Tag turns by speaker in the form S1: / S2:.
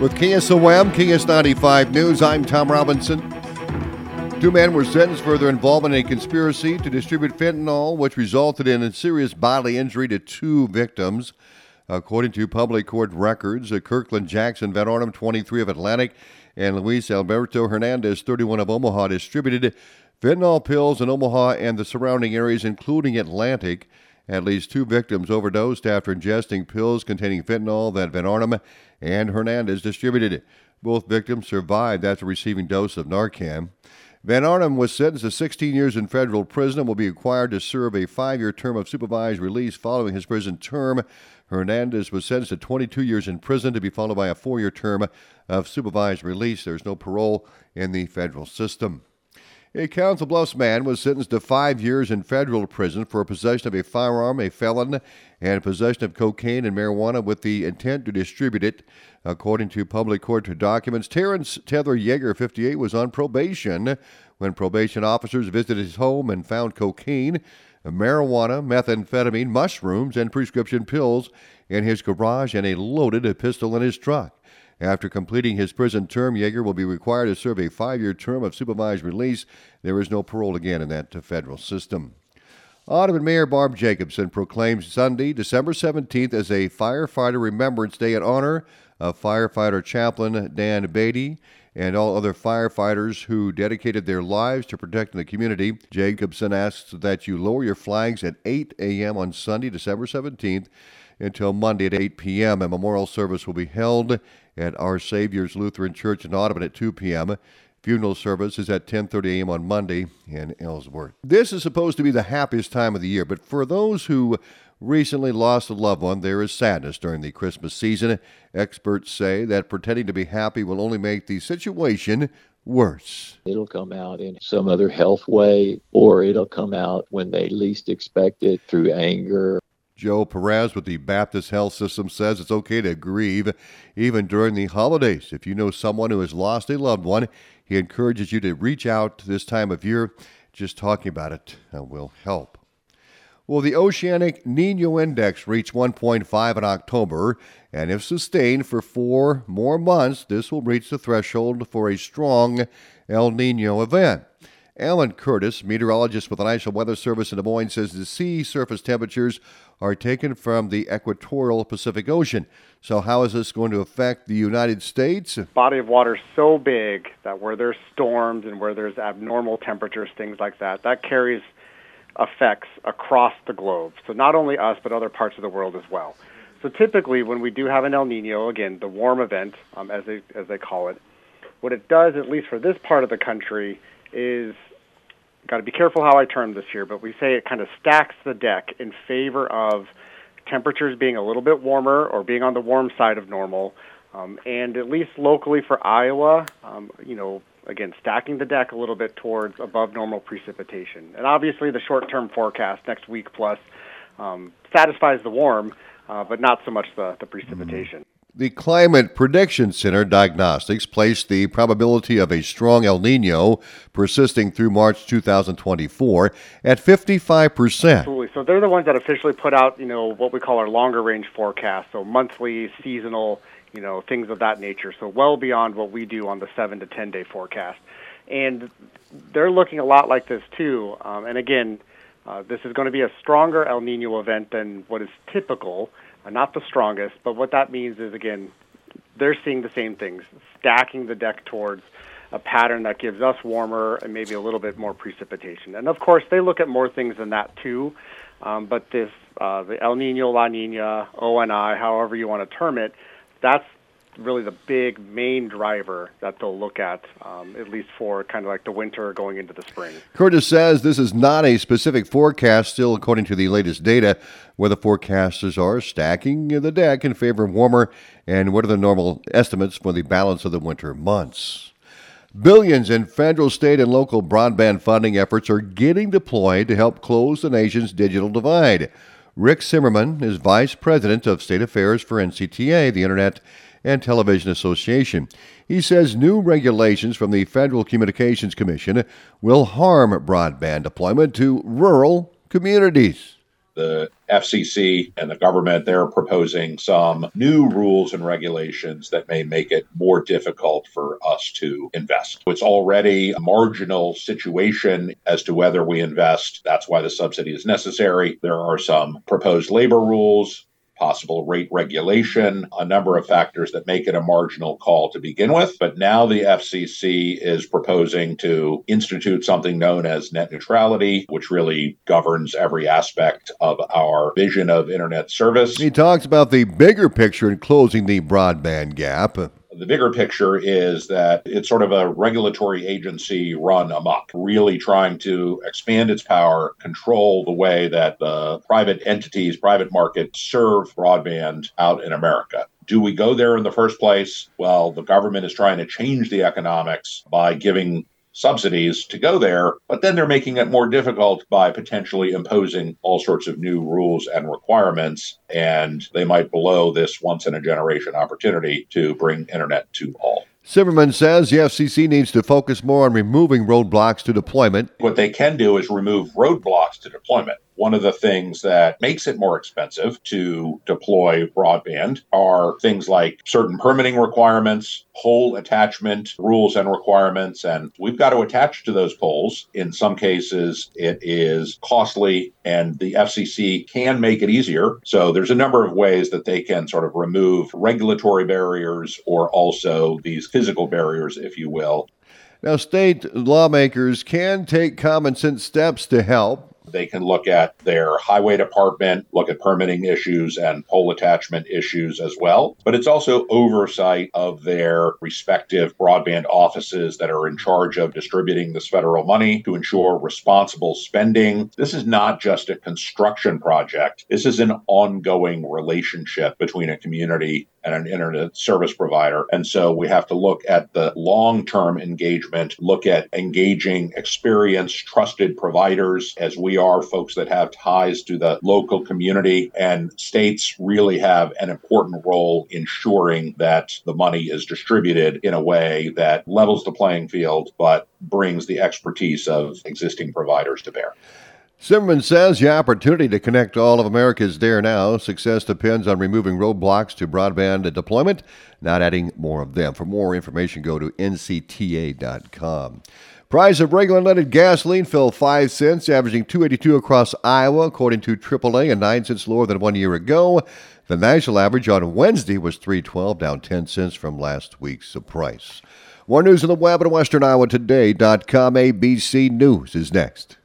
S1: With KSOM, KS 95 News, I'm Tom Robinson. Two men were sentenced for their involvement in a conspiracy to distribute fentanyl, which resulted in a serious bodily injury to two victims. According to public court records, uh, Kirkland Jackson Van Arnam, 23 of Atlantic, and Luis Alberto Hernandez, 31 of Omaha, distributed fentanyl pills in Omaha and the surrounding areas, including Atlantic. At least two victims overdosed after ingesting pills containing fentanyl that Van Arnam and Hernandez distributed. Both victims survived after receiving dose of Narcan. Van Arnam was sentenced to 16 years in federal prison and will be required to serve a five year term of supervised release following his prison term. Hernandez was sentenced to 22 years in prison to be followed by a four year term of supervised release. There's no parole in the federal system. A Council Bluffs man was sentenced to five years in federal prison for possession of a firearm, a felon, and possession of cocaine and marijuana with the intent to distribute it. According to public court documents, Terrence Tether Yeager, 58, was on probation when probation officers visited his home and found cocaine, marijuana, methamphetamine, mushrooms, and prescription pills in his garage and a loaded pistol in his truck. After completing his prison term, Yeager will be required to serve a five year term of supervised release. There is no parole again in that federal system. Audubon Mayor Barb Jacobson proclaimed Sunday, December 17th, as a Firefighter Remembrance Day in honor of firefighter chaplain Dan Beatty and all other firefighters who dedicated their lives to protecting the community. Jacobson asks that you lower your flags at 8 a.m. on Sunday, December 17th until Monday at 8 p.m. A memorial service will be held at Our Savior's Lutheran Church in Audubon at 2 p.m. Funeral service is at 10:30 a.m. on Monday in Ellsworth. This is supposed to be the happiest time of the year, but for those who recently lost a loved one, there is sadness during the Christmas season. Experts say that pretending to be happy will only make the situation worse.
S2: It'll come out in some other health way, or it'll come out when they least expect it through anger
S1: Joe Perez with the Baptist Health System says it's okay to grieve even during the holidays. If you know someone who has lost a loved one, he encourages you to reach out this time of year. Just talking about it will help. Well, the Oceanic Nino Index reached 1.5 in October, and if sustained for four more months, this will reach the threshold for a strong El Nino event. Alan Curtis, meteorologist with the National Weather Service in Des Moines, says the sea surface temperatures are taken from the equatorial Pacific Ocean. So, how is this going to affect the United States?
S3: Body of water so big that where there's storms and where there's abnormal temperatures, things like that, that carries effects across the globe. So, not only us, but other parts of the world as well. So, typically, when we do have an El Nino, again, the warm event, um, as they as they call it, what it does, at least for this part of the country, is got to be careful how I term this here, but we say it kind of stacks the deck in favor of temperatures being a little bit warmer or being on the warm side of normal. Um, and at least locally for Iowa, um, you know, again, stacking the deck a little bit towards above normal precipitation. And obviously, the short term forecast next week plus um, satisfies the warm, uh, but not so much the, the precipitation. Mm-hmm.
S1: The Climate Prediction Center diagnostics placed the probability of a strong El Nino persisting through March 2024 at 55%.
S3: Absolutely. So they're the ones that officially put out, you know, what we call our longer range forecast, so monthly, seasonal, you know, things of that nature. So well beyond what we do on the 7 to 10 day forecast. And they're looking a lot like this too. Um, and again, uh, this is going to be a stronger El Nino event than what is typical are not the strongest, but what that means is, again, they're seeing the same things, stacking the deck towards a pattern that gives us warmer and maybe a little bit more precipitation. And of course, they look at more things than that too. Um, but this, uh, the El Nino, La Nina, ONI, however you want to term it, that's really the big main driver that they'll look at, um, at least for kind of like the winter going into the spring.
S1: Curtis says this is not a specific forecast, still according to the latest data, where the forecasters are stacking the deck in favor of warmer, and what are the normal estimates for the balance of the winter months. Billions in federal, state, and local broadband funding efforts are getting deployed to help close the nation's digital divide. Rick Cimerman is Vice President of State Affairs for NCTA, the Internet and Television Association. He says new regulations from the Federal Communications Commission will harm broadband deployment to rural communities.
S4: the FCC and the government, they're proposing some new rules and regulations that may make it more difficult for us to invest. It's already a marginal situation as to whether we invest. That's why the subsidy is necessary. There are some proposed labor rules possible rate regulation, a number of factors that make it a marginal call to begin with. But now the FCC is proposing to institute something known as net neutrality, which really governs every aspect of our vision of internet service.
S1: He talks about the bigger picture in closing the broadband gap.
S4: The bigger picture is that it's sort of a regulatory agency run amok, really trying to expand its power, control the way that the private entities, private markets serve broadband out in America. Do we go there in the first place? Well, the government is trying to change the economics by giving subsidies to go there, but then they're making it more difficult by potentially imposing all sorts of new rules and requirements, and they might blow this once in a generation opportunity to bring internet to all.
S1: Cimerman says the FCC needs to focus more on removing roadblocks to deployment.
S4: What they can do is remove roadblocks to deployment. One of the things that makes it more expensive to deploy broadband are things like certain permitting requirements, pole attachment rules and requirements, and we've got to attach to those poles. In some cases, it is costly, and the FCC can make it easier. So there's a number of ways that they can sort of remove regulatory barriers or also these physical barriers, if you will.
S1: Now, state lawmakers can take common sense steps to help.
S4: They can look at their highway department, look at permitting issues and pole attachment issues as well. But it's also oversight of their respective broadband offices that are in charge of distributing this federal money to ensure responsible spending. This is not just a construction project, this is an ongoing relationship between a community and an internet service provider. And so we have to look at the long term engagement, look at engaging experienced, trusted providers as we are folks that have ties to the local community. And states really have an important role ensuring that the money is distributed in a way that levels the playing field, but brings the expertise of existing providers to bear.
S1: Cimerman says the opportunity to connect all of America is there now. Success depends on removing roadblocks to broadband deployment, not adding more of them. For more information, go to ncta.com. Price of regular unleaded gasoline fell 5 cents, averaging 282 across Iowa, according to AAA, and 9 cents lower than one year ago. The national average on Wednesday was 312, down 10 cents from last week's price. More news on the web at westerniowatoday.com. ABC News is next.